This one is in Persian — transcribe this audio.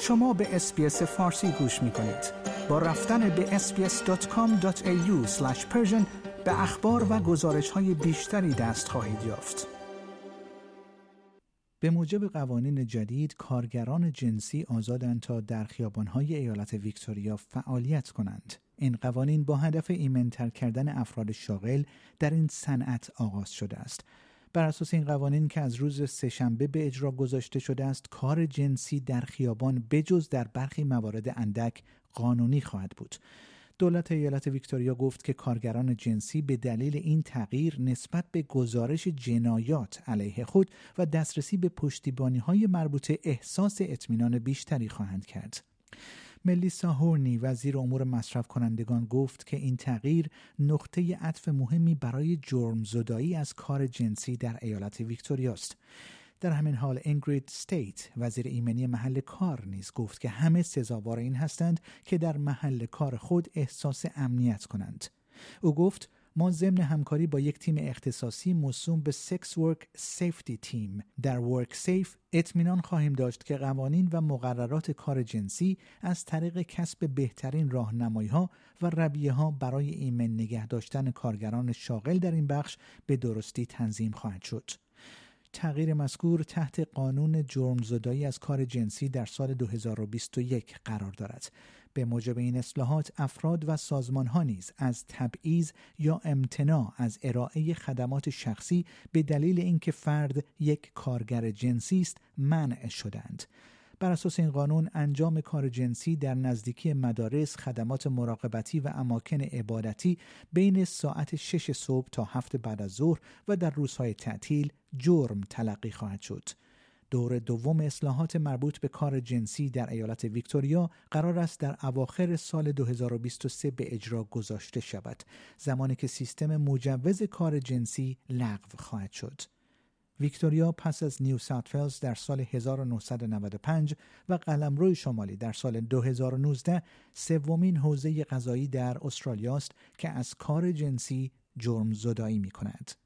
شما به SBS فارسی گوش می کنید. با رفتن به sbs.com.au به اخبار و گزارش های بیشتری دست خواهید یافت. به موجب قوانین جدید کارگران جنسی آزادند تا در خیابانهای ایالت ویکتوریا فعالیت کنند. این قوانین با هدف ایمنتر کردن افراد شاغل در این صنعت آغاز شده است. بر اساس این قوانین که از روز سهشنبه به اجرا گذاشته شده است کار جنسی در خیابان بجز در برخی موارد اندک قانونی خواهد بود دولت ایالت ویکتوریا گفت که کارگران جنسی به دلیل این تغییر نسبت به گزارش جنایات علیه خود و دسترسی به پشتیبانی های مربوطه احساس اطمینان بیشتری خواهند کرد. ملیسا هورنی وزیر امور مصرف کنندگان گفت که این تغییر نقطه عطف مهمی برای جرم زدایی از کار جنسی در ایالت ویکتوریا است. در همین حال انگرید ستیت وزیر ایمنی محل کار نیز گفت که همه سزاوار این هستند که در محل کار خود احساس امنیت کنند. او گفت ما ضمن همکاری با یک تیم اختصاصی موسوم به سکس ورک سیفتی تیم در ورک سیف اطمینان خواهیم داشت که قوانین و مقررات کار جنسی از طریق کسب بهترین راهنمایی ها و رویه ها برای ایمن نگه داشتن کارگران شاغل در این بخش به درستی تنظیم خواهد شد. تغییر مذکور تحت قانون جرمزدایی از کار جنسی در سال 2021 قرار دارد. به موجب این اصلاحات افراد و سازمان ها نیز از تبعیض یا امتناع از ارائه خدمات شخصی به دلیل اینکه فرد یک کارگر جنسی است منع شدند. بر اساس این قانون انجام کار جنسی در نزدیکی مدارس، خدمات مراقبتی و اماکن عبادتی بین ساعت 6 صبح تا هفت بعد از ظهر و در روزهای تعطیل جرم تلقی خواهد شد. دور دوم اصلاحات مربوط به کار جنسی در ایالت ویکتوریا قرار است در اواخر سال 2023 به اجرا گذاشته شود زمانی که سیستم مجوز کار جنسی لغو خواهد شد ویکتوریا پس از نیو ساوت در سال 1995 و قلمرو شمالی در سال 2019 سومین حوزه قضایی در استرالیا است که از کار جنسی جرم زدایی می کند.